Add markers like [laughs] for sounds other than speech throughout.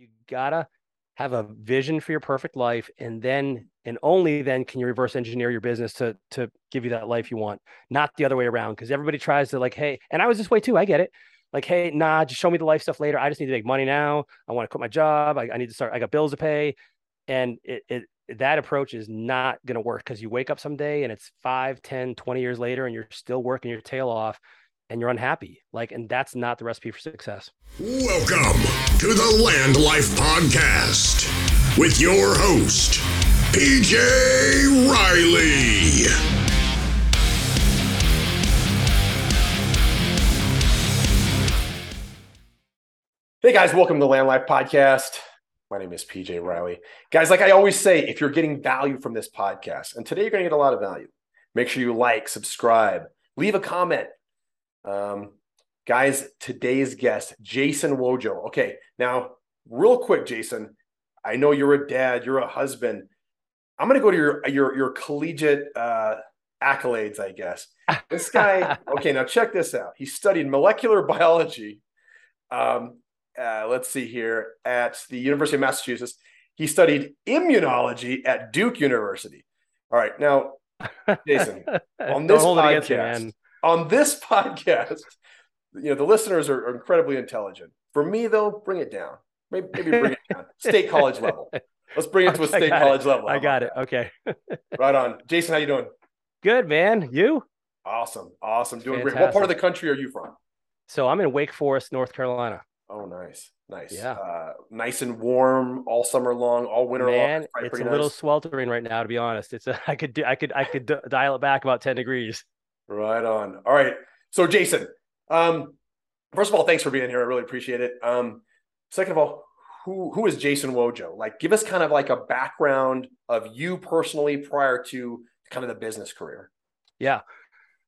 You gotta have a vision for your perfect life, and then and only then can you reverse engineer your business to to give you that life you want, not the other way around. Because everybody tries to like, hey, and I was this way too. I get it. Like, hey, nah, just show me the life stuff later. I just need to make money now. I want to quit my job. I, I need to start. I got bills to pay, and it, it that approach is not going to work because you wake up someday and it's 5 10 20 years later and you're still working your tail off and you're unhappy. Like, and that's not the recipe for success. Welcome to the Land Life Podcast with your host, PJ Riley. Hey guys, welcome to the Land Life Podcast. My name is PJ Riley. Guys, like I always say, if you're getting value from this podcast, and today you're going to get a lot of value, make sure you like, subscribe, leave a comment, um, guys, today's guest, Jason Wojo. Okay, now, real quick, Jason, I know you're a dad, you're a husband. I'm going to go to your your your collegiate uh, accolades, I guess. This guy, [laughs] okay, now check this out. He studied molecular biology. Um, uh, let's see here at the University of Massachusetts. He studied immunology at Duke University. All right, now, Jason, [laughs] on this podcast, on this [laughs] podcast, you know, the listeners are, are, incredibly intelligent. For me, though, bring it down. Maybe, maybe bring it down. [laughs] State college level. Let's bring it to a state college it. level. I got it. Okay. [laughs] right on. Jason, how you doing? Good, man. You? Awesome. Awesome. Doing Fantastic. great. What part of the country are you from? So I'm in Wake Forest, North Carolina. Oh, nice, nice. Yeah, uh, nice and warm all summer long, all winter Man, long. It's, it's a nice. little sweltering right now, to be honest. It's a, I could do, I could, I could dial it back about ten degrees. Right on. All right. So, Jason, um, first of all, thanks for being here. I really appreciate it. Um, second of all, who who is Jason Wojo? Like, give us kind of like a background of you personally prior to kind of the business career. Yeah.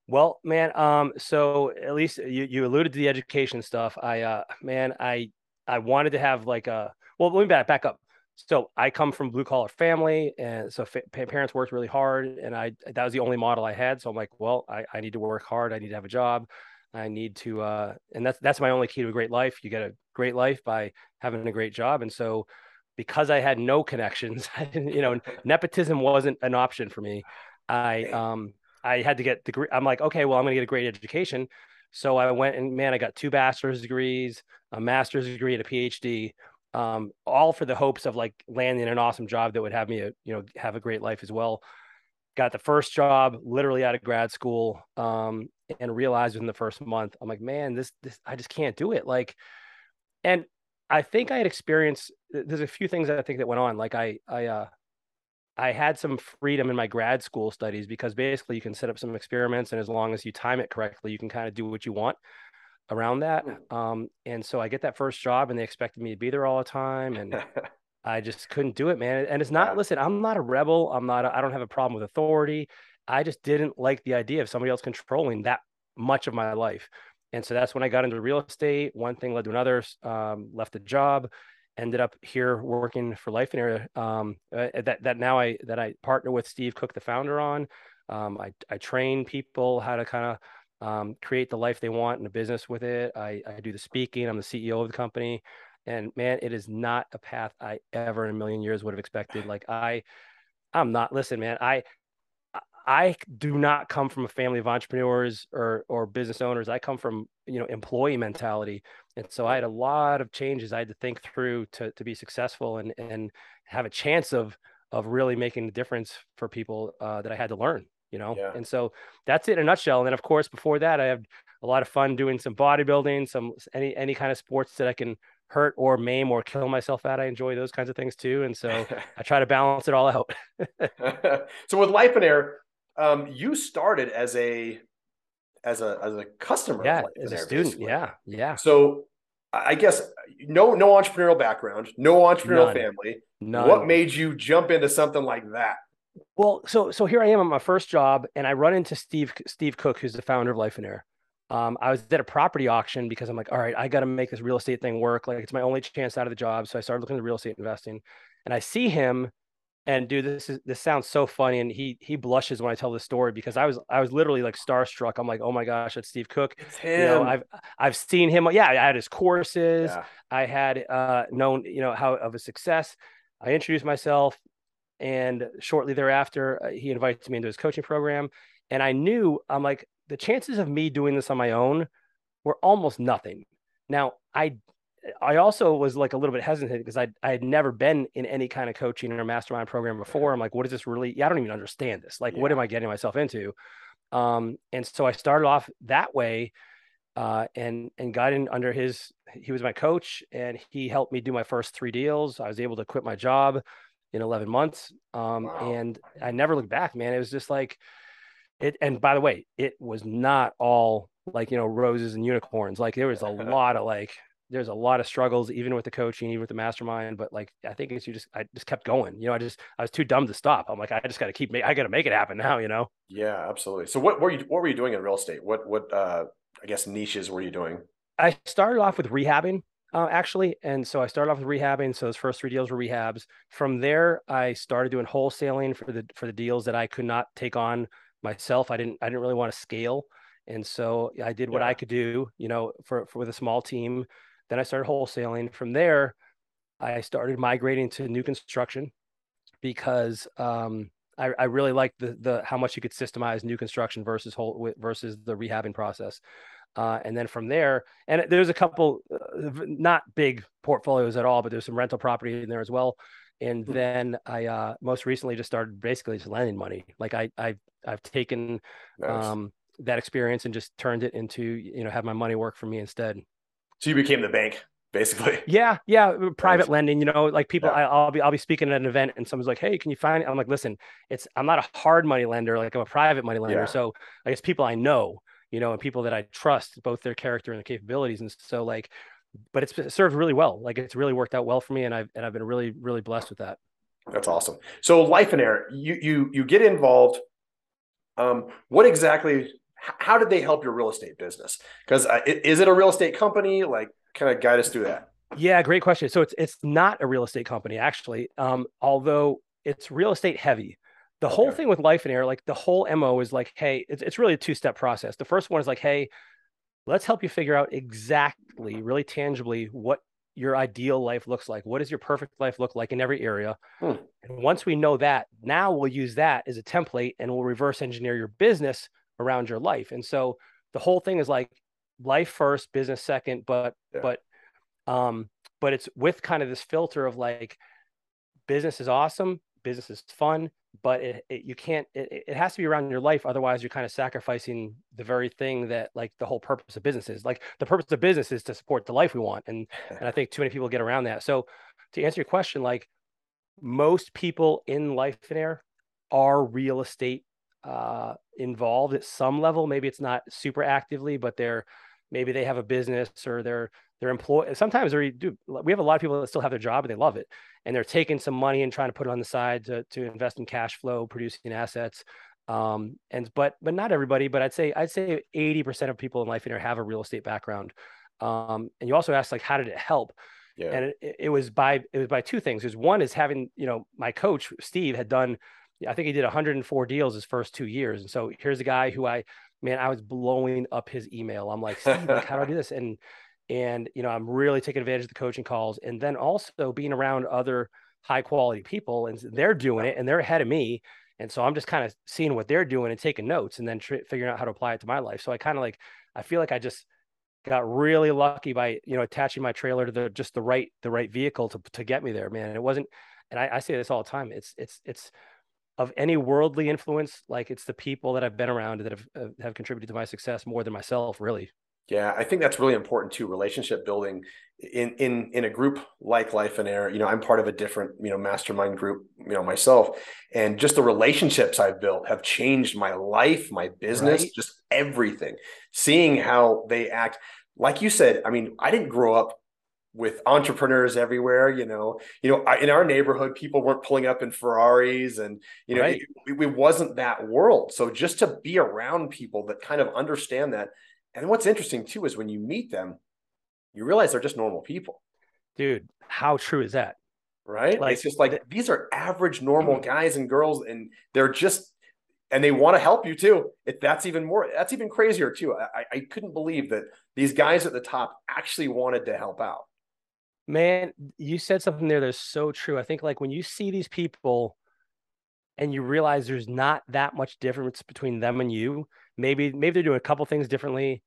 Well, man, um, so at least you, you alluded to the education stuff. I uh man, I I wanted to have like a well, let me back back up. So I come from blue collar family, and so fa- parents worked really hard, and I that was the only model I had. So I'm like, well, I, I need to work hard. I need to have a job. I need to, uh, and that's that's my only key to a great life. You get a great life by having a great job, and so because I had no connections, [laughs] you know, [laughs] nepotism wasn't an option for me. I um I had to get degree. I'm like, okay, well, I'm going to get a great education. So I went and man, I got two bachelor's degrees, a master's degree, and a PhD, um, all for the hopes of like landing an awesome job that would have me, a, you know, have a great life as well. Got the first job literally out of grad school, um, and realized within the first month, I'm like, man, this, this, I just can't do it. Like, and I think I had experienced. There's a few things I think that went on. Like I, I, uh, I had some freedom in my grad school studies because basically you can set up some experiments and as long as you time it correctly, you can kind of do what you want around that. Hmm. Um, and so I get that first job and they expected me to be there all the time. And [laughs] I just couldn't do it, man. And it's not, yeah. listen, I'm not a rebel. I'm not, I don't have a problem with authority. I just didn't like the idea of somebody else controlling that much of my life. And so that's when I got into real estate. One thing led to another, um, left the job ended up here working for Lifeonaire. Um, uh, that that now I that I partner with Steve Cook, the founder, on. Um, I I train people how to kind of um, create the life they want in a business with it. I I do the speaking. I'm the CEO of the company, and man, it is not a path I ever in a million years would have expected. Like I, I'm not. Listen, man, I I do not come from a family of entrepreneurs or or business owners. I come from you know employee mentality, and so I had a lot of changes I had to think through to to be successful and and have a chance of of really making a difference for people uh, that I had to learn. You know, yeah. and so that's it in a nutshell. And then of course before that, I have a lot of fun doing some bodybuilding, some any any kind of sports that I can hurt or maim or kill myself at. I enjoy those kinds of things too, and so [laughs] I try to balance it all out. [laughs] [laughs] so with Lifeonaire, um, you started as a as a as a customer, yeah, as a student, basically. yeah, yeah. So I guess no no entrepreneurial background, no entrepreneurial None. family. None. What made you jump into something like that? Well, so so here I am at my first job, and I run into Steve Steve Cook, who's the founder of Lifeonaire. Um, I was at a property auction because I'm like, all right, I got to make this real estate thing work. Like it's my only chance out of the job. So I started looking at real estate investing, and I see him and dude, this is this sounds so funny, and he he blushes when I tell this story because I was I was literally like starstruck. I'm like, oh my gosh, that's Steve Cook. It's him. You know, I've I've seen him. Yeah, I had his courses. Yeah. I had uh, known you know how of a success. I introduced myself, and shortly thereafter, uh, he invited me into his coaching program, and I knew I'm like the chances of me doing this on my own were almost nothing. Now I I also was like a little bit hesitant because I I had never been in any kind of coaching or mastermind program before. I'm like, what is this really? Yeah, I don't even understand this. Like, Yeah. what am I getting myself into? Um, and so I started off that way, uh, and and got in under his. He was my coach, and he helped me do my first three deals. I was able to quit my job in 11 months, um, Wow. and I never looked back. Man, it was just like it. And by the way, it was not all like you know roses and unicorns. Like there was a [laughs] lot of like there's a lot of struggles even with the coaching even with the mastermind but like i think it's you just i just kept going you know i just i was too dumb to stop i'm like i just got to keep ma- i got to make it happen now you know Yeah, absolutely. So what were you what were you doing in real estate? What what uh I guess niches were you doing? i started off with rehabbing uh, actually and so i started off with rehabbing so those first three deals were rehabs. From there i started doing wholesaling for the for the deals that i could not take on myself. I didn't i didn't really want to scale and so i did what Yeah. i could do you know for, for with a small team. Then i started wholesaling. From there i started migrating to new construction because um I, I really liked the the how much you could systemize new construction versus whole versus the rehabbing process uh, and then from there, and there's a couple, uh, not big portfolios at all, but there's some rental property in there as well. And Hmm. then I uh, most recently just started basically just lending money. Like I, I I've taken Nice. um, that experience and just turned it into you know have my money work for me instead. so you became the bank, basically. [laughs] Yeah, yeah, uh, private Nice. lending. You know, like people, Yeah. I, I'll be I'll be speaking at an event and someone's like, "Hey, can you find?" I'm like, "Listen, it's I'm not a hard money lender. Like I'm a private money lender. Yeah. So I guess people I know, you know, and people that I trust, both their character and their capabilities. And so like, but it's it served really well. Like it's really worked out well for me, and I've and I've been really really blessed with that. That's awesome. So Lifeonaire, you you you get involved. Um, what exactly? How did they help your real estate business? Because uh, is it a real estate company? Like, kind of guide us through that. Yeah, great question. So it's it's not a real estate company actually, um, although it's real estate heavy. The whole Okay. thing with Lifeonaire, like the whole mo is like, hey, it's it's really a two step process. The first one is like, hey, let's help you figure out exactly, really tangibly, what your ideal life looks like. What does your perfect life look like in every area? Hmm. And once we know that, now we'll use that as a template and we'll reverse engineer your business around your life. And so the whole thing is like life first, business second, but Yeah. but um but it's with kind of this filter of like business is awesome business is fun but it, it you can't it, it has to be around your life otherwise you're kind of sacrificing the very thing that like the whole purpose of business is. Like the purpose of business is to support the life we want and [laughs] and i think too many people get around that. So to answer your question like most people in life and air are real estate uh involved at some level. Maybe it's not super actively but they're maybe they have a business or they're they're employed sometimes they do we have a lot of people that still have their job and they love it and they're taking some money and trying to put it on the side to, to invest in cash flow producing assets um and but but not everybody but i'd say i'd say 80% of people in Lifeonaire have a real estate background um and you also asked like how did it help Yeah. and it, it was by it was by two things is one is having you know my coach steve had done i think he did 104 deals his first two years and so here's a guy who i man i was blowing up his email. I'm like steve like how do i do [laughs] this? And and you know i'm really taking advantage of the coaching calls. And then also being around other high quality people and they're doing it and they're ahead of me. And so i'm just kind of seeing what they're doing and taking notes and then tr- figuring out how to apply it to my life. So i kind of like i feel like i just got really lucky by you know attaching my trailer to the just the right the right vehicle to to get me there man. And it wasn't and I, I say this all the time it's it's it's of any worldly influence like it's the people that i've been around that have uh, have contributed to my success more than myself really Yeah, I think that's really important too. Relationship building in in in a group like Lifeonaire. You know, I'm part of a different you know mastermind group. You know myself, and just the relationships I've built have changed my life, my business, Right. just everything. Seeing how they act, like you said. I mean, I didn't grow up with entrepreneurs everywhere. You know, you know, in our neighborhood, people weren't pulling up in Ferraris, and you know, Right. it, it wasn't that world. So just to be around people that kind of understand that. And what's interesting too is when you meet them, you realize they're just normal people. dude how true is that right? Like, it's just like these are average, normal mm. guys and girls, and they're just and they want to help you too. If that's even more, that's even crazier too. I, I couldn't believe that these guys at the top actually wanted to help out. Man, you said something there that's so true. I think like when you see these people and you realize there's not that much difference between them and you, maybe maybe they're doing a couple things differently,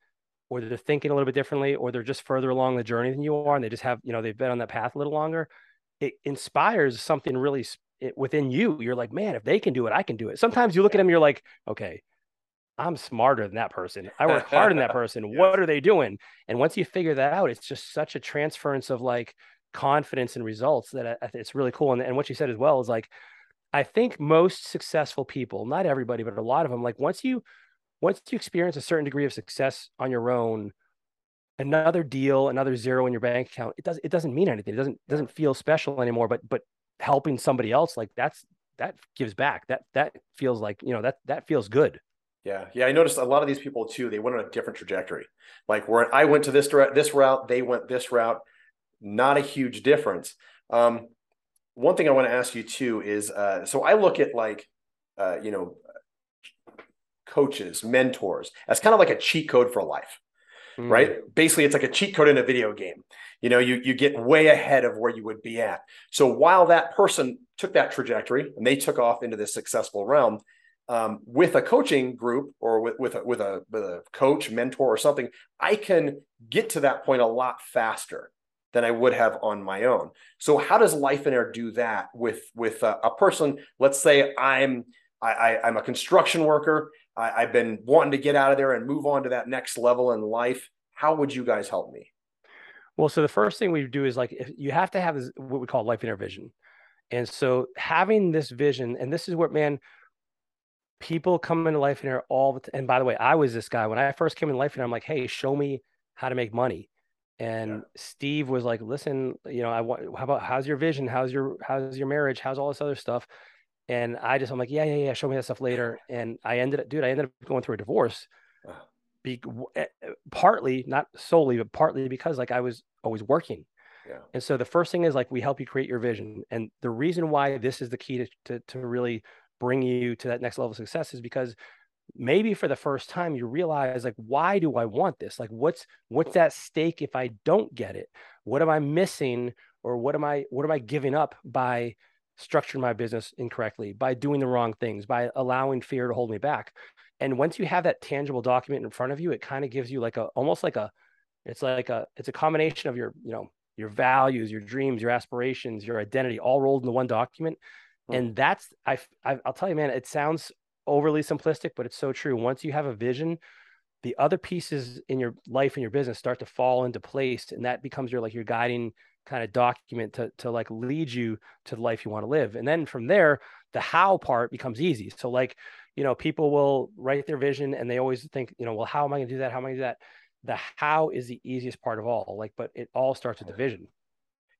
or they're thinking a little bit differently, or they're just further along the journey than you are, and they just have you know they've been on that path a little longer. It inspires something really within you. You're like, man, if they can do it, I can do it. Sometimes you look at them, you're like, okay, I'm smarter than that person. I work harder than that [laughs] person. yes. What are they doing? And once you figure that out, it's just such a transference of like confidence and results that I, it's really cool. And, and what you said as well is like, I think most successful people, not everybody, but a lot of them, like once you once you experience a certain degree of success on your own, another deal, another zero in your bank account, it doesn't—it doesn't mean anything. It doesn't doesn't feel special anymore. But but helping somebody else, like that's that gives back. That that feels like, you know, that that feels good. Yeah, yeah. I noticed a lot of these people too. They went on a different trajectory. Like where I went to this this route, they went this route. Not a huge difference. Um, one thing I want to ask you too is, uh, so I look at like, uh, you know, coaches, mentors as kind of like a cheat code for life, mm. right? Basically, it's like a cheat code in a video game. You know, you you get way ahead of where you would be at. So while that person took that trajectory and they took off into this successful realm, um, with a coaching group or with with a, with a with a coach, mentor, or something, I can get to that point a lot faster than I would have on my own. So how does Lifeonaire do that with with a, a person? Let's say I'm I, I am a construction worker. I, I've been wanting to get out of there and move on to that next level in life. How would you guys help me? Well, so the first thing we do is like you have to have this, what we call Lifeonaire vision. And so having this vision, and this is what man, people come into Lifeonaire all the time. And by the way, I was this guy when I first came in life and I'm like, hey, show me how to make money. And yeah. Steve was like, listen, you know, I want how about how's your vision? How's your how's your marriage? How's all this other stuff? And I just I'm like, yeah, yeah, yeah, show me that stuff later. [laughs] And I ended up, dude, I ended up going through a divorce. Be, eh, eh, partly, not solely, but partly because like I was always working. Yeah. And so the first thing is like we help you create your vision. And the reason why this is the key to, to, to really bring you to that next level of success is because maybe for the first time you realize like why do i want this? Like what's what's that stake if i don't get it? What am i missing or what am i what am i giving up by structuring my business incorrectly by doing the wrong things by allowing fear to hold me back? And once you have that tangible document in front of you it kind of gives you like a almost like a it's like a it's a combination of your you know your values your dreams your aspirations your identity all rolled into one document Hmm. And that's I, I I'll tell you, man, it sounds overly simplistic, but it's so true. Once you have a vision, the other pieces in your life and your business start to fall into place, and that becomes your like your guiding kind of document to to like lead you to the life you want to live. And then from there, the how part becomes easy. So like, you know, people will write their vision and they always think, you know, well, how am I going to do that? How am I going to do that? The how is the easiest part of all. Like, but it all starts with the vision.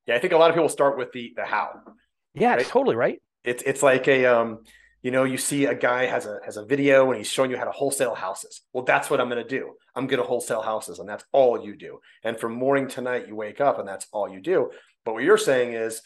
Yeah, I think a lot of people start with the the how. Yeah, right? totally right. It's it's like a um, you know, you see a guy has a has a video and he's showing you how to wholesale houses. Well, that's what I'm going to do. I'm going to wholesale houses, and that's all you do. And from morning to night, you wake up, and that's all you do. But what you're saying is,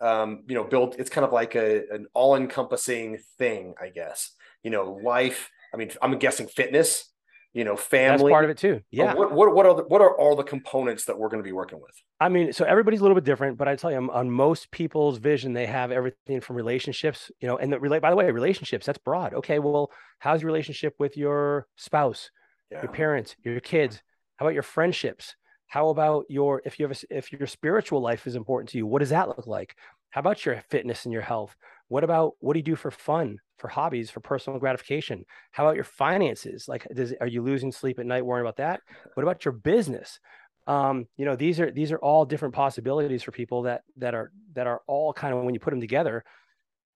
um, you know, build. It's kind of like a an all encompassing thing, I guess. You know, life. I mean, I'm guessing fitness you know, family. That's part of it too. Yeah. What, what, what are the, what are all the components that we're going to be working with? I mean, so everybody's a little bit different, but I tell you, on most people's vision, they have everything from relationships, you know, and the relate. By the way, relationships that's broad. Okay, well, how's your relationship with your spouse, yeah. your parents, your kids? How about your friendships? How about your if you have a, if your spiritual life is important to you? What does that look like? How about your fitness and your health? What about what do you do for fun? For hobbies for personal gratification. How about your finances? Like does are you losing sleep at night worrying about that? What about your business? Um, you know these are these are all different possibilities for people that that are that are all kind of when you put them together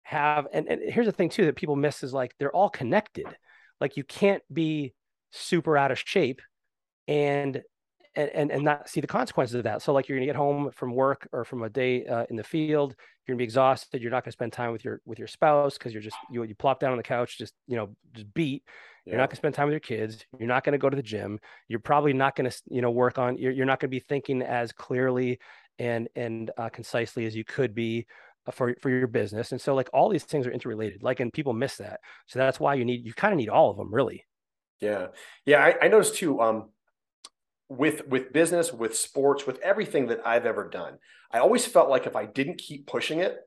have and, and here's the thing too that people miss is like they're all connected. Like you can't be super out of shape and and, and, not see the consequences of that. So like you're gonna get home from work or from a day uh, in the field, you're gonna be exhausted. You're not gonna spend time with your with your spouse because you're just you you plop down on the couch, just you know just beat. Yeah. You're not gonna spend time with your kids. You're not gonna go to the gym. You're probably not gonna you know work on. You're you're not gonna be thinking as clearly and and uh, concisely as you could be uh, for for your business. And so like all these things are interrelated. Like and people miss that. So that's why you need you kind of need all of them really. Yeah. Yeah, I, I noticed too um with with business, with sports, with everything that I've ever done. I always felt like if I didn't keep pushing it,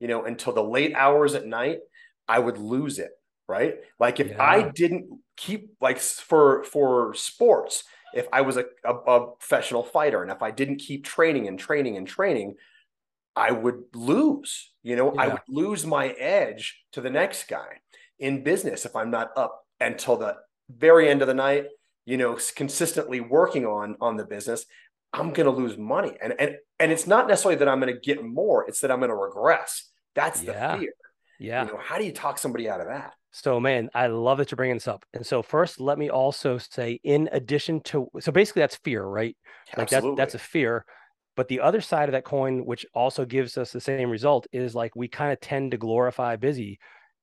you know, until the late hours at night, I would lose it, right? Like if yeah. I didn't keep like for for sports, if I was a, a, a professional fighter and if I didn't keep training and training and training, I would lose. You know, yeah. I would lose my edge to the next guy in business if I'm not up until the very end of the night, you know, consistently working on on the business. I'm going to lose money. And and and it's not necessarily that I'm going to get more, it's that I'm going to regress. That's the fear. Yeah. You know, how do you talk somebody out of that? So, man, I love that you're bringing this up. And so, first, let me also say, in addition to, so basically, that's fear, right? Like Absolutely. that's that's a fear. But the other side of that coin, which also gives us the same result, is like we kind of tend to glorify busy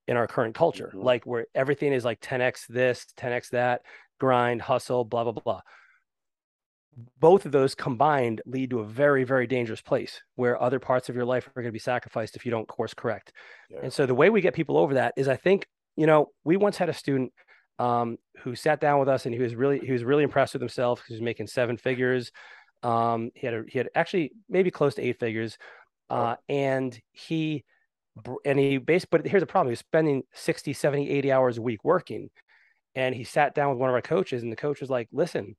in our current culture, mm-hmm. like where everything is like 10x this, 10x that, grind, hustle, blah blah blah. Both of those combined lead to a very, very dangerous place where other parts of your life are going to be sacrificed if you don't course correct. Yeah. And so the way we get people over that is, I think you know, we once had a student um, who sat down with us and he was really he was really impressed with himself. Because he was making seven figures. Um, he had a, he had actually maybe close to eight figures, uh, and he and he basically. But here's the problem: he was spending 60, 70, 80 hours a week working. And he sat down with one of our coaches, and the coach was like, "Listen,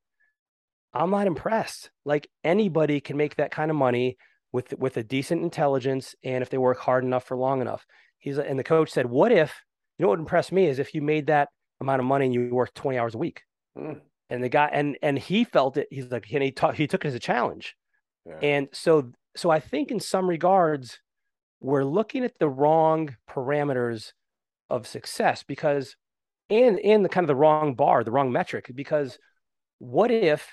I'm not impressed. Like anybody can make that kind of money with with a decent intelligence, and if they work hard enough for long enough." He's and the coach said, "What if you know what impressed me is if you made that amount of money and you worked 20 hours a week. Mm. And the guy and and he felt it. He's like, and he taught, he took it as a challenge. Yeah. And so so I think in some regards, we're looking at the wrong parameters of success because and and the kind of the wrong bar, the wrong metric. Because what if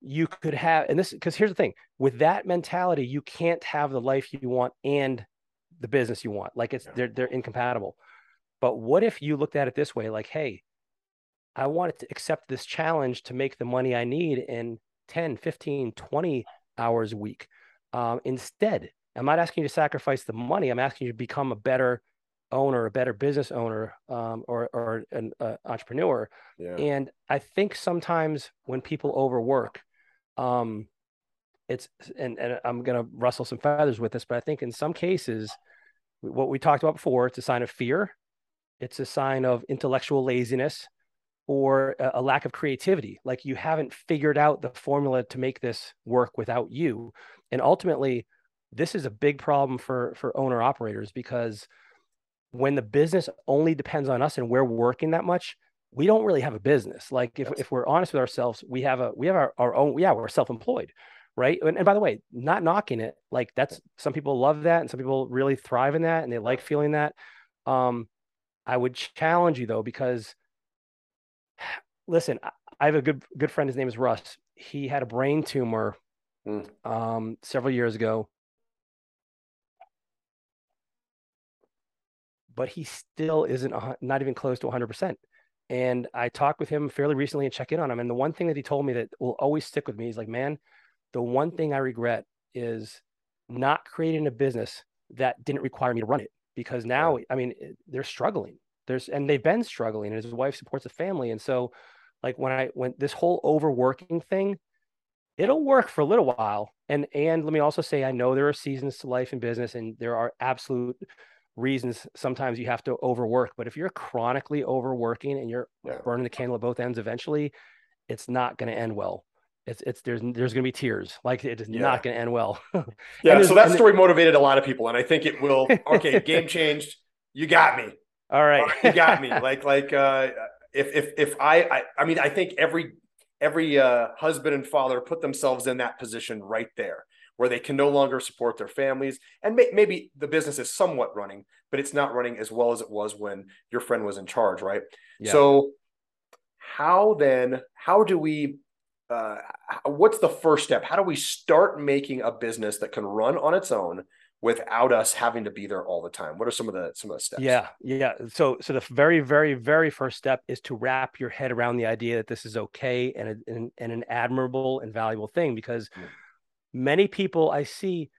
you could have and this because here's the thing with that mentality, you can't have the life you want and the business you want. Like it's they're they're incompatible. But what if you looked at it this way like, hey, I wanted to accept this challenge to make the money I need in 10, 15, 20 hours a week. Um, instead, I'm not asking you to sacrifice the money. I'm asking you to become a better owner, a better business owner, um, or, or an uh, entrepreneur. Yeah. And I think sometimes when people overwork, um, it's, and, and I'm going to rustle some feathers with this, but I think in some cases, what we talked about before, it's a sign of fear it's a sign of intellectual laziness or a, lack of creativity. Like you haven't figured out the formula to make this work without you. And ultimately, this is a big problem for for owner operators because when the business only depends on us and we're working that much, we don't really have a business. Like if, yes. if we're honest with ourselves, we have a we have our, our own, yeah, we're self-employed. Right. And, and by the way, not knocking it, like that's some people love that and some people really thrive in that and they like feeling that. Um, I would challenge you though, because [sighs] listen, I have a good good friend. His name is Russ. He had a brain tumor mm. um, several years ago, but he still isn't not even close to 100 percent. And I talked with him fairly recently and check in on him. And the one thing that he told me that will always stick with me is like, man, the one thing I regret is not creating a business that didn't require me to run it. Because now i mean eh, they're struggling. There's and they've been struggling and his wife supports a family. And so like when i when this whole overworking thing it'll work for a little while. And and let me also say i know there are seasons to life and business and there are absolute reasons sometimes you have to overwork but if you're chronically overworking and you're yeah. burning the candle at both ends eventually it's not going to end well it's it's there's there's going to be tears. Like it is yeah. not going to end well. [laughs] yeah. So that story motivated a lot of people, and I think it will. [laughs] Okay, game changed. You got me. All right, you got me. [laughs] Like like uh, if if if I, I I mean I think every every uh, husband and father put themselves in that position right there where they can no longer support their families and may, maybe the business is somewhat running but it's not running as well as it was when your friend was in charge right yeah. so how then how do we uh, what's the first step? How do we start making a business that can run on its own without us having to be there all the time? What are some of the some of the steps? Yeah, yeah. So so the very very very first step is to wrap your head around the idea that this is okay and and, and, an admirable and valuable thing because. Mm. Many people I see,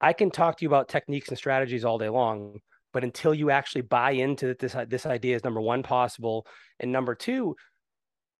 I can talk to you about techniques and strategies all day long, but until you actually buy into this this idea is number one possible, and number two,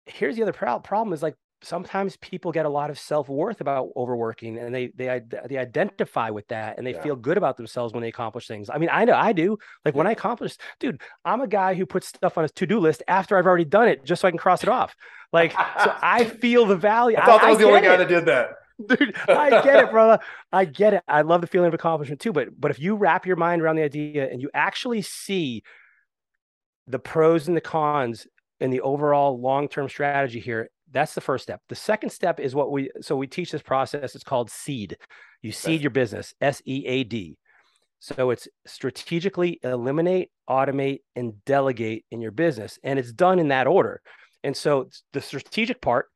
here's the other problem is like sometimes people get a lot of self-worth about overworking and they they they identify with that and they yeah. feel good about themselves when they accomplish things. I mean, I know I do. Like yeah. when I accomplish, dude, I'm a guy who puts stuff on his to-do list after I've already done it just so I can cross it off. Like so [laughs] I feel the value. I thought I, that was I the only guy that did that. Dude, I get it, brother. I get it. I love the feeling of accomplishment too. But but if you wrap your mind around the idea and you actually see the pros and the cons and the overall long-term strategy here that's the first step. The second step is what we so we teach this process. It's called seed. You seed your business, S E A D. So it's strategically eliminate, automate, and delegate in your business. And it's done in that order. And so the strategic part,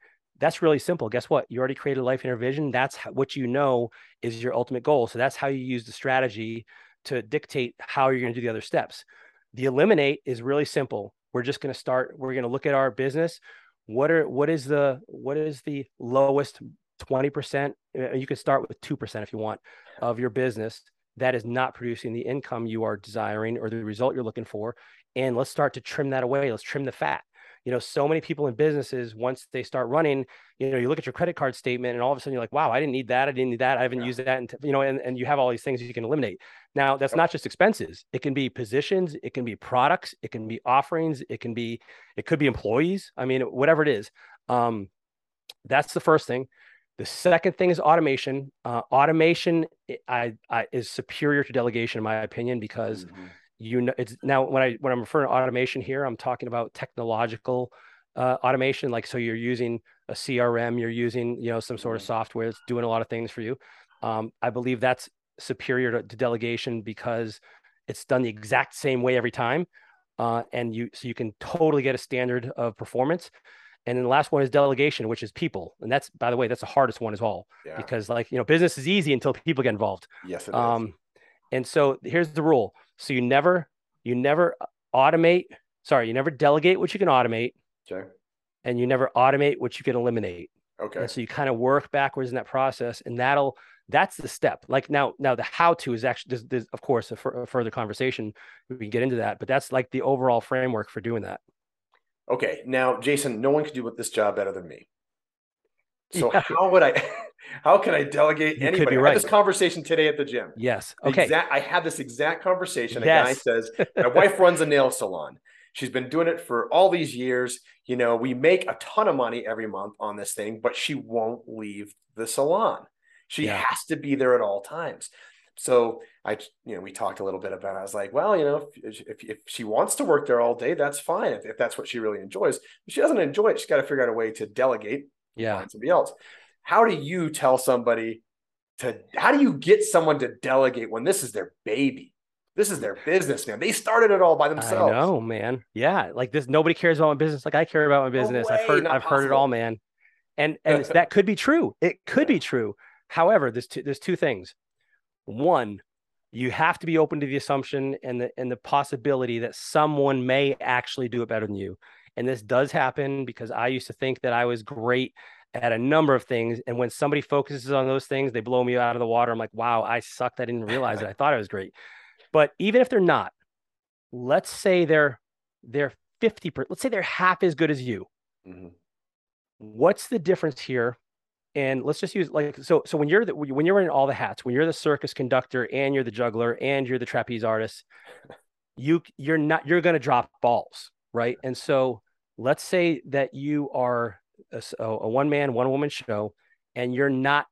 that's really simple. Guess what? You already created Lifeonaire vision. That's what you know is your ultimate goal. So that's how you use the strategy to dictate how you're going to do the other steps. The eliminate is really simple. We're just going to start, we're going to look at our business what are what is the what is the lowest 20% uh, you can start with 2% if you want of your business that is not producing the income you are desiring or the result you're looking for and let's start to trim that away let's trim the fat you know so many people in businesses once they start running you know you look at your credit card statement and all of a sudden you're like wow i didn't need that i didn't need that i haven't yeah. used that and you know and, and you have all these things you can eliminate. Now that's not just expenses. It can be positions it can be products it can be offerings it can be it could be employees i mean whatever it is. Um, that's the first thing. The second thing is automation. Uh, automation I, I, is superior to delegation in my opinion because mm-hmm you know it's now when i when i'm referring to automation here i'm talking about technological uh, automation like so you're using a crm you're using you know some sort of mm-hmm. software that's doing a lot of things for you um, i believe that's superior to, to, delegation because it's done the exact same way every time uh, and you so you can totally get a standard of performance and then the last one is delegation which is people and that's by the way that's the hardest one as well yeah. because like you know business is easy until people get involved yes um, is. and so here's the rule so you never you never automate. Sorry, you never delegate what you can automate. Okay. And you never automate what you can eliminate. Okay. And so you kind of work backwards in that process, and that'll that's the step. Like now, now the how to is actually there's, there's of course a, f- a further conversation. We can get into that, but that's like the overall framework for doing that. Okay. Now, Jason, no one can do this job better than me. So [laughs] yeah. how would I? How can I delegate you anybody? Right. I had this conversation today at the gym. Yes. Okay. Exact, I had this exact conversation. A yes. guy says, [laughs] My wife runs a nail salon. She's been doing it for all these years. You know, we make a ton of money every month on this thing, but she won't leave the salon. She yeah. has to be there at all times. So I, you know, we talked a little bit about. It. I was like, well, you know, if, if, if she wants to work there all day, that's fine. If, if that's what she really enjoys, if she doesn't enjoy it, she's got to figure out a way to delegate. Yeah, somebody else how do you tell somebody to how do you get someone to delegate when this is their baby? This is their business man. They started it all by themselves. i know man. Yeah like this nobody cares about my business like i care about my business. No way, i've heard i've possible. heard it all man. And [laughs] and that could be true. It could be true. However there's two there's two things. One you have to be open to the assumption and the and the possibility that someone may actually do it better than you. And this does happen because i used to think that i was great at a number of things. And when somebody focuses on those things, they blow me out of the water. I'm like, wow, I sucked. I didn't realize it. I thought I was great. But even if they're not, let's say they're they're 50 per, let's say they're half as good as you. Mm-hmm. What's the difference here? And let's just use like so so when you're the, when you're wearing all the hats, when you're the circus conductor and you're the juggler and you're the trapeze artist, you you're not you're going to drop balls, right? And so let's say that you are a, a one man, one woman show, and you're not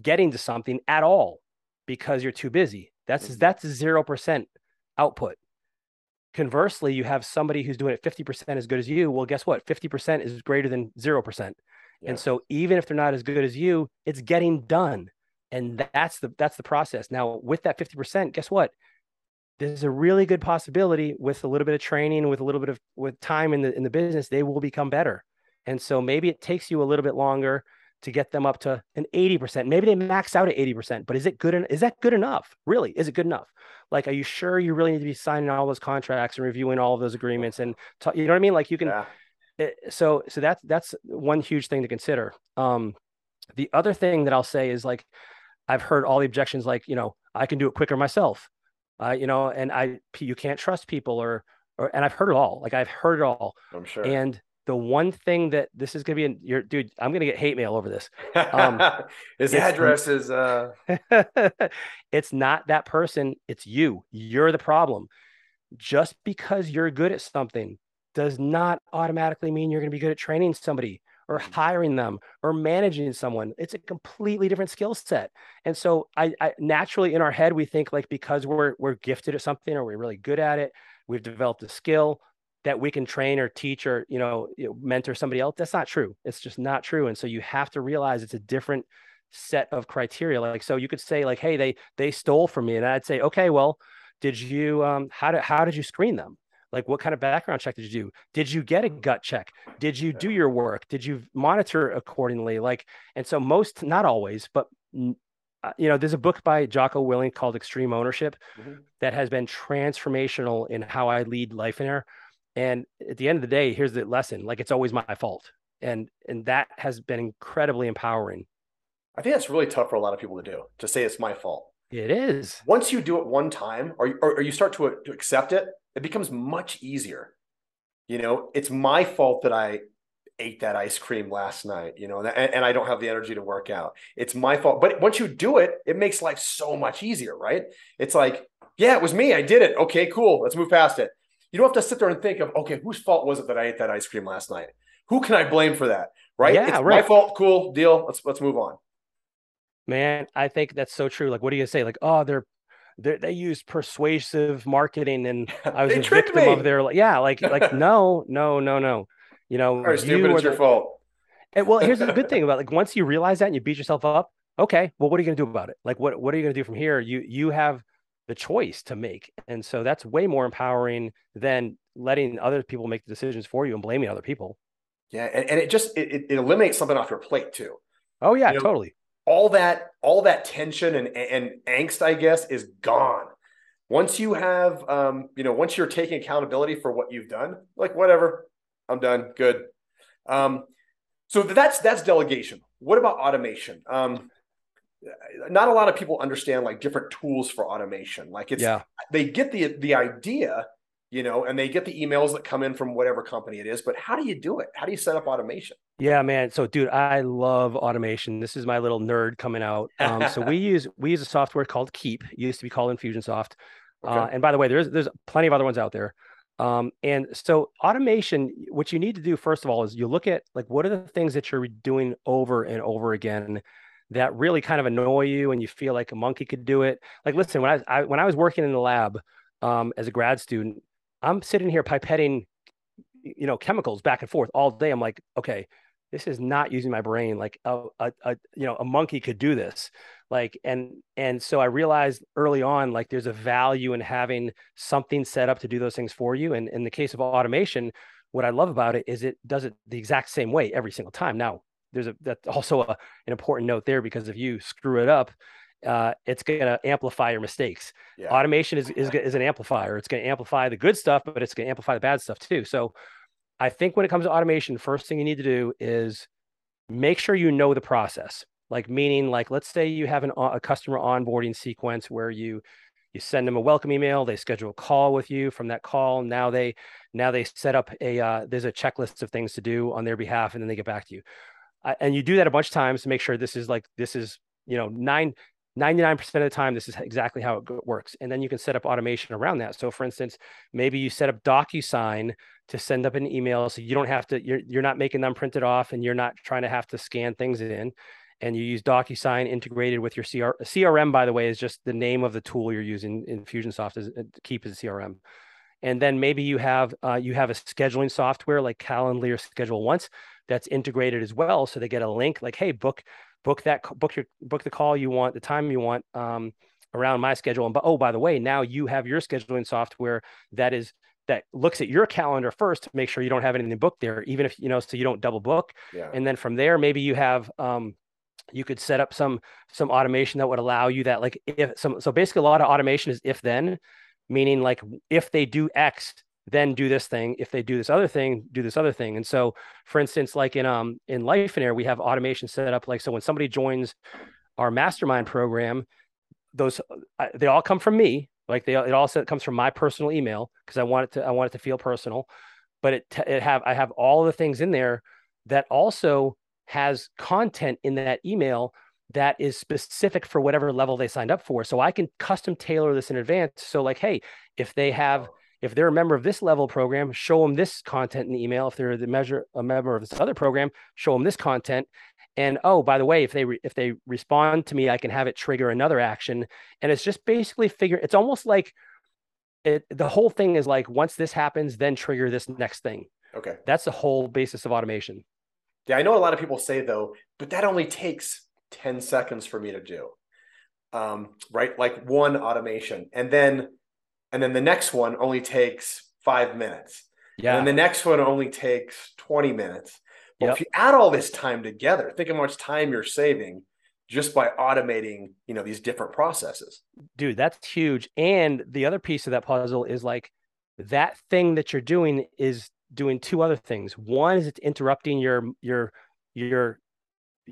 getting to something at all because you're too busy. That's mm-hmm. that's zero percent output. Conversely, you have somebody who's doing it 50% as good as you. Well, guess what? 50% is greater than 0%. Yeah. And so even if they're not as good as you, it's getting done. And that's the that's the process. Now, with that 50%, guess what? There's a really good possibility with a little bit of training, with a little bit of with time in the in the business, they will become better. And so maybe it takes you a little bit longer to get them up to an 80%. Maybe they max out at 80%, but is it good? is that good enough? Really? Is it good enough? Like, are you sure you really need to be signing all those contracts and reviewing all of those agreements? And t- you know what I mean? Like you can, yeah. it, eh, so, so that's, that's one huge thing to consider. Um, The other thing that I'll say is like, I've heard all the objections, like, you know, I can do it quicker myself, uh, you know, and I, you can't trust people or, or, and I've heard it all. Like I've heard it all. I'm sure. And the one thing that this is going to be in your dude, I'm going to get hate mail over this. Um, [laughs] His address is, uh, [laughs] it's not that person. It's you. You're the problem. Just because you're good at something does not automatically mean you're going to be good at training somebody or Mm-hmm. hiring them or managing someone. It's a completely different skill set. And so I, I naturally in our head we think like because we're we're gifted at something or we're really good at it, we've developed a skill that we can train or teach or you know, mentor somebody else. That's not true. It's just not true. And so you have to realize it's a different set of criteria. Like so you could say like, hey, they they stole from me, and I'd say, okay, well, did you um how did how did you screen them? Like, what kind of background check did you do? Did you get a gut check? Did you do your work? Did you monitor accordingly? Like, and so most, not always, but you know, there's a book by Jocko Willink called Extreme Ownership Mhm. that has been transformational in how I lead Lifeonaire. And at the end of the day, here's the lesson: like, it's always my fault, and and that has been incredibly empowering. I think that's really tough for a lot of people to do to say it's my fault. It is. Once you do it one time or, or, or you start to, to accept it, it becomes much easier. You know, it's my fault that I ate that ice cream last night, you know, and, and I don't have the energy to work out. It's my fault. But once you do it, it makes life so much easier, right? It's like, yeah, it was me. I did it. Okay, cool. Let's move past it. You don't have to sit there and think of, okay, whose fault was it that I ate that ice cream last night? Who can I blame for that? Right? Yeah, it's right. my fault. Cool deal. Let's let's move on. Man, I think that's so true. Like, what do you say? Like, oh, they're, they're, they use persuasive marketing, and [laughs] I was a victim me. of their. Yeah, like, like [laughs] no, no, no, no. You know, right, you stupid, it's your fault. And, well, here's the good [laughs] thing about like once you realize that and you beat yourself up, okay, well, what are you going to do about it? Like, what what are you going to do from here? You you have the choice to make, and so that's way more empowering than letting other people make the decisions for you and blaming other people. Yeah, and, and it just it, it- eliminates something off your plate too. Oh yeah, You know, totally. all that all that tension and and angst i guess is gone once you have um you know once you're taking accountability for what you've done like whatever i'm done good um so that's that's delegation what about automation um not a lot of people understand like different tools for automation like it's Yeah. they get the the idea you know and they get the emails that come in from whatever company it is but how do you do it how do you set up automation Yeah, man. So, dude, I love automation. This is my little nerd coming out. Um, so we [laughs] use we use a software called Keap. It used to be called Infusionsoft. Uh, and by the way, there's there's plenty of other ones out there. Um, and so automation, what you need to do first of all is you look at like what are the things that you're doing over and over again that really kind of annoy you, and you feel like a monkey could do it. Like, listen, when I, I when I was working in the lab um, as a grad student, I'm sitting here pipetting, you know, chemicals back and forth all day. I'm like, okay, this is not using my brain like a, a, a you know a monkey could do this like and and so i realized early on like there's a value in having something set up to do those things for you and in the case of automation what i love about it is it does it the exact same way every single time now there's a that's also a, an important note there because if you screw it up uh, it's going to amplify your mistakes yeah automation is, is is an amplifier. It's going to amplify the good stuff, but it's going to amplify the bad stuff too. So I think when it comes to automation, first thing you need to do is make sure you know the process. Like meaning, like let's say you have an, a customer onboarding sequence where you you send them a welcome email, they schedule a call with you. From that call, now they now they set up a uh, there's a checklist of things to do on their behalf, and then they get back to you. Uh, and you do that a bunch of times to make sure this is like this is you know nine 99% of the time, this is exactly how it works. And then you can set up automation around that. So for instance, maybe you set up DocuSign to send up an email. So you don't have to, you're, you're not making them print it off and you're not trying to have to scan things in. And you use DocuSign integrated with your CR, CRM, by the way, is just the name of the tool you're using. Infusionsoft is Keap as a CRM. And then maybe you have uh, you have a scheduling software like Calendly or Schedule Once that's integrated as well. So they get a link like, hey, book book that book your book the call you want the time you want um, around my schedule and but oh by the way now you have your scheduling software that is that looks at your calendar first to make sure you don't have anything booked there even if you know so you don't double book yeah and then from there maybe you have um, you could set up some some automation that would allow you that like if some so basically a lot of automation is if then meaning like if they do x then do this thing. If they do this other thing, do this other thing. And so, for instance, like in um in Lifeonaire, we have automation set up. Like so, when somebody joins our mastermind program, those uh, they all come from me. Like they it all comes from my personal email because I want it to I want it to feel personal. But it it have I have all the things in there that also has content in that email that is specific for whatever level they signed up for. So I can custom tailor this in advance. So like, hey, if they have if they're a member of this level program, show them this content in the email. If they're the measure a member of this other program, show them this content. And oh, by the way, if they re- if they respond to me, I can have it trigger another action. And it's just basically figure. It's almost like it. The whole thing is like once this happens, then trigger this next thing. Okay, that's the whole basis of automation. Yeah, I know a lot of people say though, but that only takes ten seconds for me to do. Um, right, like one automation, and then and then the next one only takes five minutes. Yeah. And the next one only takes 20 minutes. But yep. if you add all this time together, think of how much time you're saving just by automating, you know, these different processes. Dude, that's huge. And the other piece of that puzzle is like that thing that you're doing is doing two other things. One is it's interrupting your your your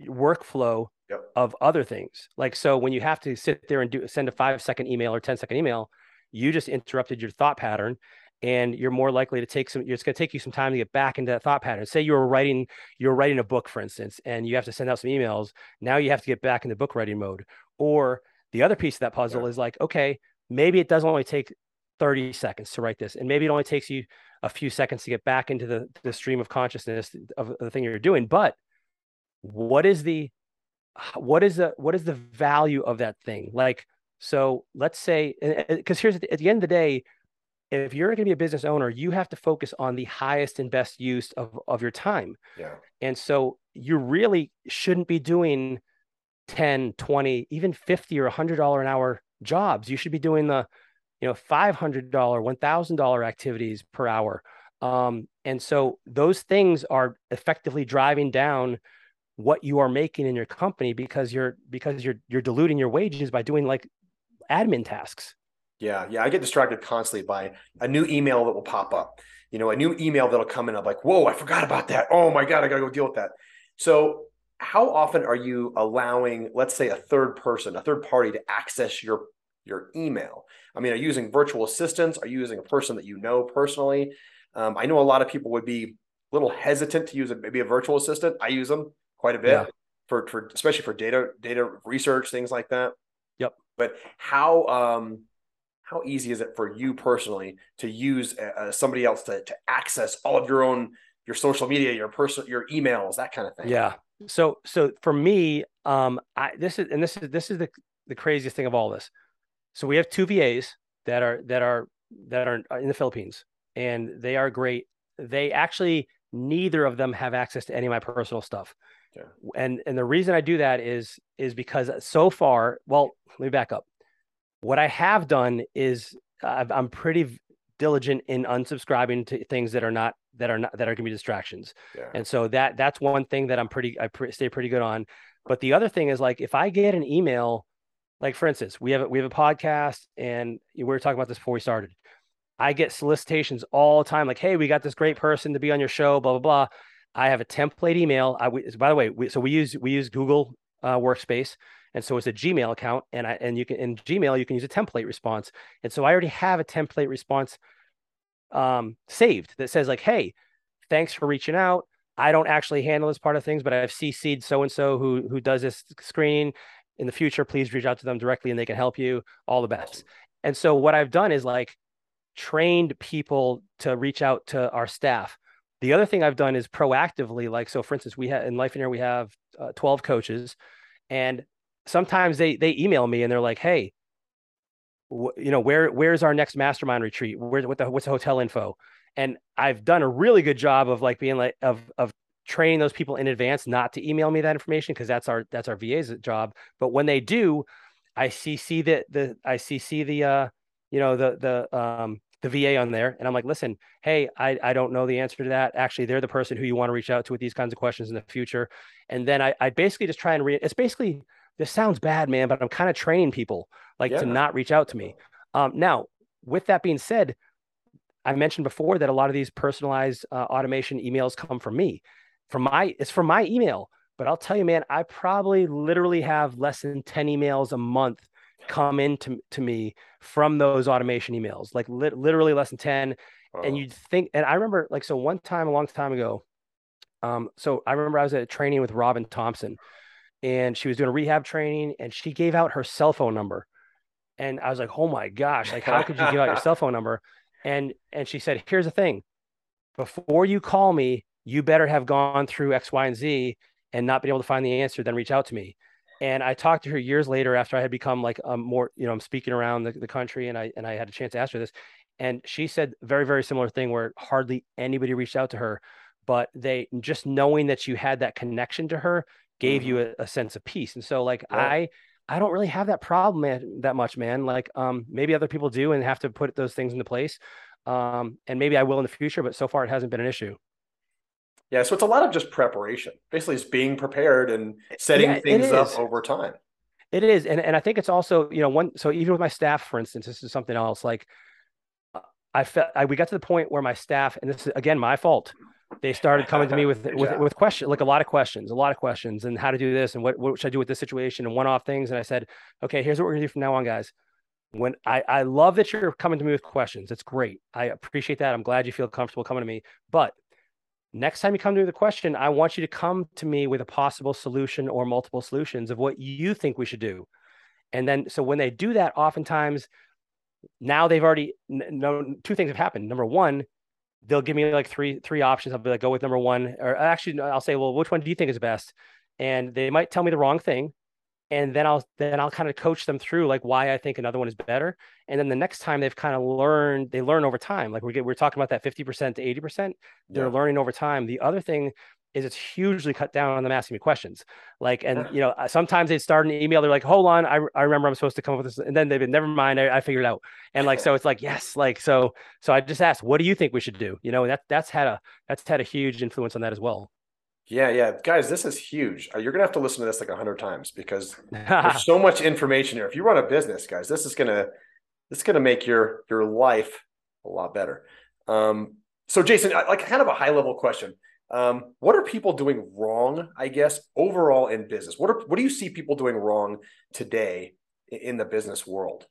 workflow yep. of other things. Like so when you have to sit there and do send a 5 second email or 10 second email, you just interrupted your thought pattern and you're more likely to take some it's going to take you some time to get back into that thought pattern say you were writing you're writing a book for instance and you have to send out some emails now you have to get back into book writing mode or the other piece of that puzzle yeah. is like okay maybe it doesn't only take 30 seconds to write this and maybe it only takes you a few seconds to get back into the, the stream of consciousness of the thing you're doing but what is the what is the what is the value of that thing like so let's say, because here's at the end of the day, if you're going to be a business owner, you have to focus on the highest and best use of, of your time. Yeah. And so you really shouldn't be doing 10, 20, even 50 or $100 an hour jobs. You should be doing the, you know, $500, $1,000 activities per hour. Um, and so those things are effectively driving down what you are making in your company because you're because you're you're diluting your wages by doing like admin tasks. Yeah, yeah, I get distracted constantly by a new email that will pop up. You know, a new email that'll come in. I'm like, whoa, I forgot about that. Oh my god, I gotta go deal with that. So, how often are you allowing, let's say, a third person, a third party, to access your your email? I mean, are you using virtual assistants? Are you using a person that you know personally? Um, I know a lot of people would be a little hesitant to use a, maybe a virtual assistant. I use them quite a bit yeah. for, for especially for data data research things like that. Yep. But how um, how easy is it for you personally to use uh, uh, somebody else to to access all of your own your social media, your personal your emails, that kind of thing? Yeah. So so for me, um, I this is and this is this is the the craziest thing of all this. So we have two VAs that are that are that are in the Philippines, and they are great. They actually neither of them have access to any of my personal stuff. Yeah. And and the reason I do that is is because so far, well, let me back up. What I have done is i am pretty diligent in unsubscribing to things that are not that are not that are going to be distractions. Yeah. And so that that's one thing that I'm pretty I pre- stay pretty good on. But the other thing is like if I get an email, like for instance, we have a, we have a podcast and we were talking about this before we started. I get solicitations all the time, like, "Hey, we got this great person to be on your show," blah blah blah. I have a template email. I, by the way, we, so we use we use Google uh, Workspace, and so it's a Gmail account, and I and you can in Gmail you can use a template response, and so I already have a template response um, saved that says like, "Hey, thanks for reaching out. I don't actually handle this part of things, but I've CC'd so and so who who does this screening. In the future, please reach out to them directly, and they can help you. All the best." And so what I've done is like trained people to reach out to our staff the other thing I've done is proactively, like, so for instance, we have in Lifeonaire, we have uh, 12 coaches and sometimes they, they email me and they're like, Hey, wh- you know, where, where's our next mastermind retreat? Where, what the, what's the hotel info? And I've done a really good job of like being like, of, of training those people in advance, not to email me that information. Cause that's our, that's our VA's job. But when they do, I see, see the, the, I see, see the, uh, you know, the, the, um, the VA on there. And I'm like, listen, hey, I, I don't know the answer to that. Actually, they're the person who you want to reach out to with these kinds of questions in the future. And then I, I basically just try and read. It's basically, this sounds bad, man, but I'm kind of training people like yeah. to not reach out to me. Um, now, with that being said, I mentioned before that a lot of these personalized uh, automation emails come from me, from my it's from my email. But I'll tell you, man, I probably literally have less than 10 emails a month come into to me from those automation emails, like li- literally less than 10. Oh. And you'd think, and I remember like, so one time, a long time ago, um, so I remember I was at a training with Robyn Thompson and she was doing a rehab training and she gave out her cell phone number. And I was like, oh my gosh, like, how could you give out your [laughs] cell phone number? And, and she said, here's the thing before you call me, you better have gone through X, Y, and Z and not been able to find the answer, then reach out to me. And I talked to her years later after I had become like a more, you know, I'm speaking around the, the country and I and I had a chance to ask her this. And she said very, very similar thing where hardly anybody reached out to her, but they just knowing that you had that connection to her gave mm-hmm. you a, a, sense of peace. And so like I I don't really have that problem man, that much, man. Like um maybe other people do and have to put those things into place. Um, and maybe I will in the future, but so far it hasn't been an issue. Yeah, so it's a lot of just preparation. Basically, it's being prepared and setting yeah, things up over time. It is, and and I think it's also you know one. So even with my staff, for instance, this is something else. Like uh, I felt I, we got to the point where my staff, and this is again my fault. They started coming to me with [laughs] with, with questions, like a lot of questions, a lot of questions, and how to do this, and what what should I do with this situation, and one off things. And I said, okay, here's what we're gonna do from now on, guys. When I I love that you're coming to me with questions. It's great. I appreciate that. I'm glad you feel comfortable coming to me, but next time you come to the question, I want you to come to me with a possible solution or multiple solutions of what you think we should do. And then, so when they do that, oftentimes now they've already no two things have happened. Number one, they'll give me like three three options. I'll be like, go with number one, or actually, I'll say, well, which one do you think is best? And they might tell me the wrong thing, and then I'll then I'll kind of coach them through like why I think another one is better. And then the next time they've kind of learned, they learn over time. Like we're we're talking about that fifty percent to eighty percent. They're yeah. learning over time. The other thing is it's hugely cut down on them asking me questions. Like, and you know, sometimes they start an email, they're like, hold on, I, I remember I'm supposed to come up with this. And then they've been, never mind, I, I figured it out. And like, so it's like, yes, like, so, so I just asked, what do you think we should do? You know, that that's had a, that's had a huge influence on that as well. Yeah, yeah, guys, this is huge. Uh, you're gonna have to listen to this like a hundred times because there's [laughs] so much information here. If you run a business, guys, this is gonna this is gonna make your your life a lot better. Um, so, Jason, like kind of a high level question. Um, what are people doing wrong? I guess overall in business, what are what do you see people doing wrong today in the business world?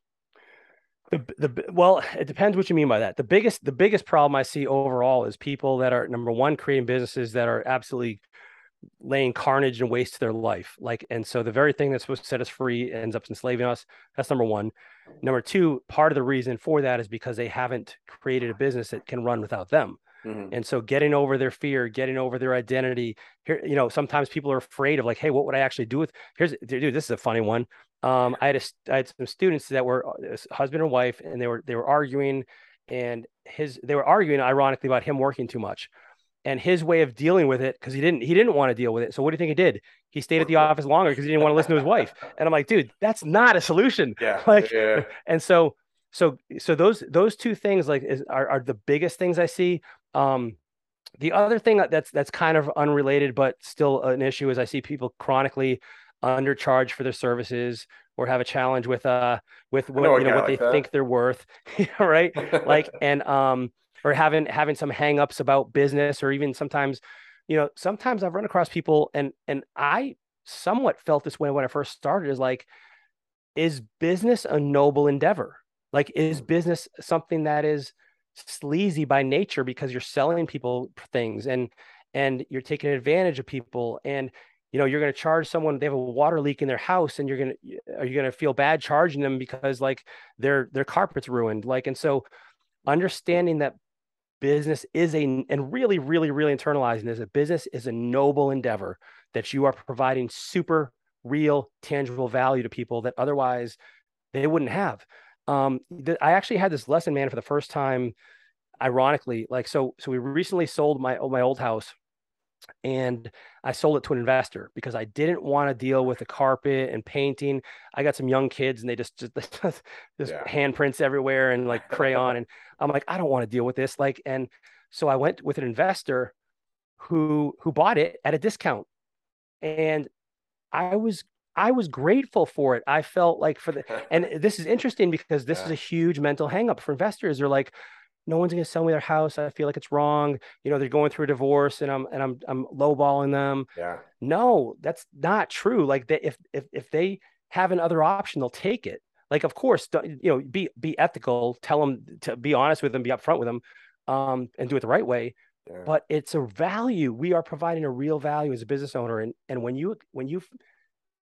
The, the well, it depends what you mean by that. The biggest the biggest problem I see overall is people that are number one creating businesses that are absolutely laying carnage and waste to their life. Like, and so the very thing that's supposed to set us free ends up enslaving us. That's number one. Number two, part of the reason for that is because they haven't created a business that can run without them. Mm-hmm. And so getting over their fear, getting over their identity here, you know, sometimes people are afraid of like, Hey, what would I actually do with here's dude, this is a funny one. Um, I had a, I had some students that were uh, husband and wife and they were, they were arguing and his, they were arguing ironically about him working too much and his way of dealing with it because he didn't he didn't want to deal with it. So what do you think he did? He stayed at the office longer because he didn't want to listen to his wife. And I'm like, dude, that's not a solution. Yeah. [laughs] Like, yeah. [laughs] and so so so those those two things like is, are are the biggest things I see. Um, the other thing that's that's kind of unrelated but still an issue is I see people chronically undercharge for their services or have a challenge with uh with what you know what they think they're worth [laughs] right like and um or having having some hangups about business or even sometimes you know sometimes i've run across people and and i somewhat felt this way when i first started is like is business a noble endeavor? Like is hmm. business something that is sleazy by nature because you're selling people things and and you're taking advantage of people and you know you're going to charge someone they have a water leak in their house and you're going to are you going to feel bad charging them because like their their carpet's ruined? Like and so understanding that business is a and really really really internalizing this a business is a noble endeavor that you are providing super real tangible value to people that otherwise they wouldn't have. Um i actually had this lesson man for the first time ironically like so so we recently sold my my old house and I sold it to an investor because I didn't want to deal with the carpet and painting. I got some young kids and they just just, [laughs] just yeah. handprints everywhere and like crayon and I'm like I don't want to deal with this like and so I went with an investor who who bought it at a discount and I was I was grateful for it. I felt like for the and [laughs] this is interesting because this yeah. is a huge mental hangup for investors. They're like, no one's going to sell me their house. I feel like it's wrong. You know, they're going through a divorce and I'm and I'm I'm lowballing them. Yeah. No, that's not true. Like they, if if if they have another option, they'll take it. Like, of course, you know, be be ethical. Tell them to be honest with them, be upfront with them, um, and do it the right way. Yeah. But it's a value. We are providing a real value as a business owner, and and when you when you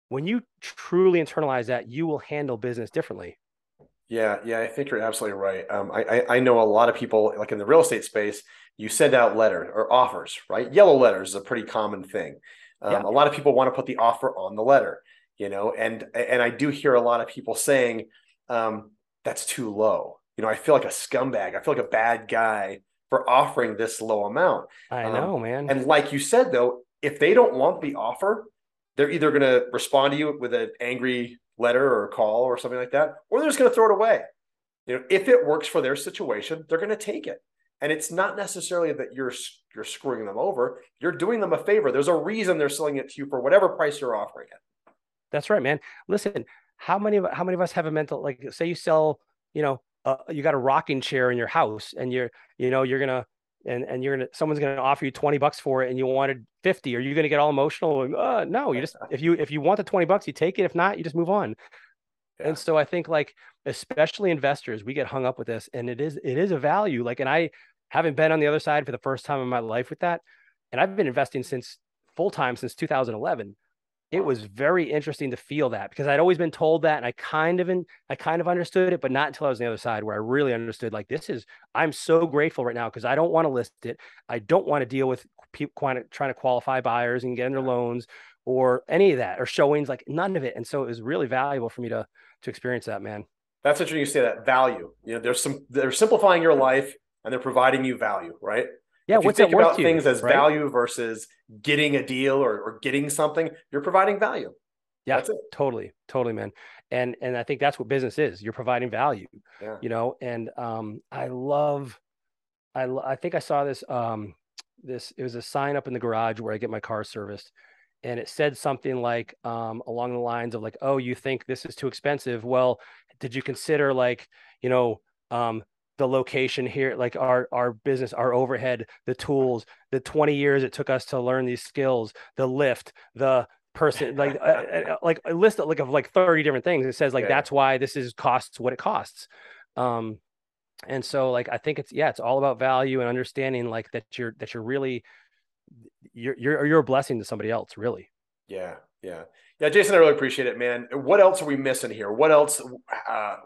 when you truly internalize that, you will handle business differently. Yeah, yeah, I think you're absolutely right. Um, I, I know a lot of people, like in the real estate space, you send out letters or offers, right? Yellow letters is a pretty common thing. Um, yeah. A lot of people want to put the offer on the letter, you know, and and I do hear a lot of people saying um, that's too low. You know, I feel like a scumbag. I feel like a bad guy for offering this low amount. I um, know, man. And like you said, though, if they don't want the offer, they're either going to respond to you with an angry letter or a call or something like that, or they're just going to throw it away. You know, if it works for their situation, they're going to take it. And it's not necessarily that you're you're screwing them over. You're doing them a favor. There's a reason they're selling it to you for whatever price you're offering it. That's right, man. Listen, how many how many of us have a mental like say you sell, you know, uh, you got a rocking chair in your house and you're you know you're gonna and and you're gonna someone's gonna offer you 20 bucks for it and you wanted 50 are you gonna get all emotional? Uh, no you just [laughs] if you if you want the 20 bucks you take it. If not you just move on. Yeah. and so i think like especially investors we get hung up with this and it is it is a value. Like and i haven't been on the other side for the first time in my life with that. And i've been investing since full time since 2011 it was very interesting to feel that because I'd always been told that and I kind of in, I kind of understood it, but not until I was on the other side where I really understood like this is I'm so grateful right now because I don't want to list it. I don't want to deal with people trying to qualify buyers and getting their loans or any of that or showings, like none of it. And so it was really valuable for me to to experience that, man. That's interesting you say that value. You know, there's some they're simplifying your life and they're providing you value, right? Yeah, if what's you think about you, things as right? value versus getting a deal or, or getting something, you're providing value. Yeah, totally, totally, man. And and I think that's what business is. You're providing value. Yeah. You know, and um, I love, I I think I saw this um, this it was a sign up in the garage where I get my car serviced, and it said something like um along the lines of like, oh, you think this is too expensive? Well, did you consider like you know um the location here like our our business our overhead the tools the 20 years it took us to learn these skills the lift the person like [laughs] uh, uh, like a list of like of like 30 different things. It says like yeah. that's why this is costs what it costs. Um and so like i think it's yeah it's all about value and understanding like that you're that you're really you're you're you're a blessing to somebody else really. Yeah yeah. Yeah jason i really appreciate it man. What else are we missing here? What else uh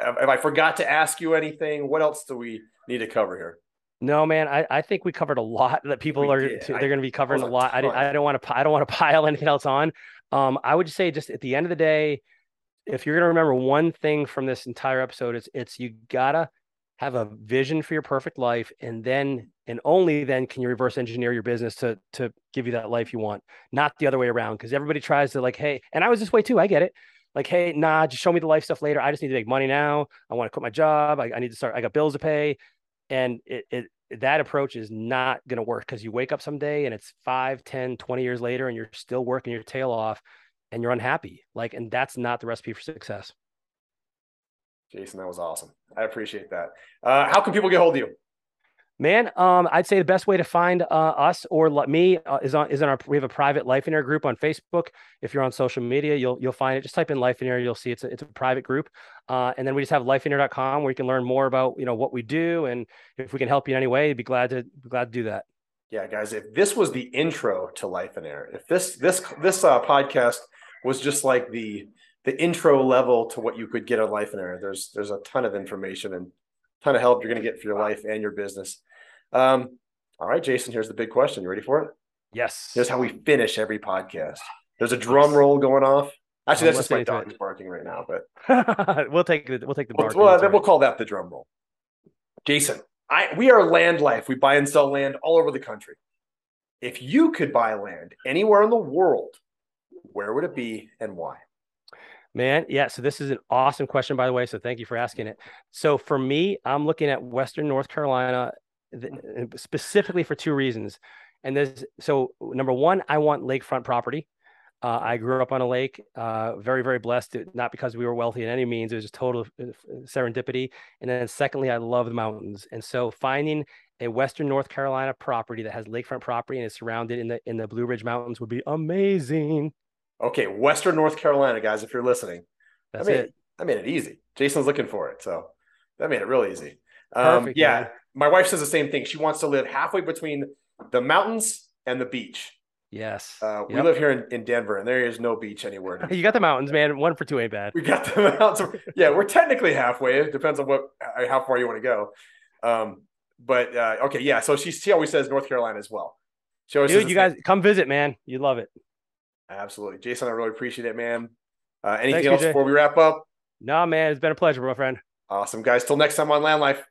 have I forgot to ask you anything? What else do we need to cover here? No, man, I, I think we covered a lot that people we are did. they're going to be covering a lot. I, I don't want to I don't want to [laughs] pile anything else on. Um, I would just say just at the end of the day, if you're going to remember one thing from this entire episode, it's it's you gotta have a vision for your perfect life, and then and only then can you reverse engineer your business to to give you that life you want, not the other way around. Because everybody tries to like, hey, and I was this way too. I get it like, hey, nah, just show me the life stuff later. I just need to make money now. I want to quit my job. I, I need to start. I got bills to pay, and it, it that approach is not going to work because you wake up someday and it's 5 10 20 years later and you're still working your tail off and you're unhappy like and that's not the recipe for success jason that was awesome i appreciate that uh, how can people get hold of you Man, um, I'd say the best way to find uh, us or me uh, is on is in our we have a private Lifeonaire group on Facebook. If you're on social media, you'll you'll find it. Just type in Lifeonaire, you'll see it's a, it's a private group. Uh, and then we just have lifeonaire.com where you can learn more about you know what we do and if we can help you in any way, be glad to be glad to do that. Yeah, guys, if this was the intro to Lifeonaire, if this this this uh, podcast was just like the the intro level to what you could get on Lifeonaire, there's there's a ton of information and ton of help you're going to get for your life and your business. Um, all right, Jason, here's the big question. You ready for it? Yes. Here's how we finish every podcast. [sighs] There's a drum roll going off. Actually, that's just my dog barking right now, but [laughs] we'll take the we'll take the bark. Well, then we'll call that the drum roll. Jason, I we are land life. We buy and sell land all over the country. If you could buy land anywhere in the world, where would it be and why? Man, yeah. So this is an awesome question, by the way. So thank you for asking it. So for me, I'm looking at Western North Carolina specifically for two reasons. And there's so number one, I want lakefront property. Uh, I grew up on a lake, uh, very, very blessed, not because we were wealthy in any means. It was just total uh, serendipity. And then, secondly, I love the mountains. And so, finding a Western North Carolina property that has lakefront property and is surrounded in the in the Blue Ridge Mountains would be amazing. Okay, Western North Carolina, guys, if you're listening, That's I made it. I made it easy. Jason's looking for it, so that made it real easy. Um, Perfect, yeah, man. my wife says the same thing. She wants to live halfway between the mountains and the beach. Yes. Uh, We Yep. live here in, in Denver, and there is no beach anywhere. [laughs] You got the mountains, man. One for two ain't bad. we got the [laughs] mountains. Yeah, we're technically halfway. It depends on what how far you want to go. Um, but uh, okay, yeah. So she she always says North Carolina as well. She always Dude, you guys come visit, man. You love it. Absolutely, Jason. I really appreciate it, man. Uh, anything Thanks, else before we wrap up? Nah, man, it's been a pleasure, my friend. Awesome, guys. Till next time on Land Life.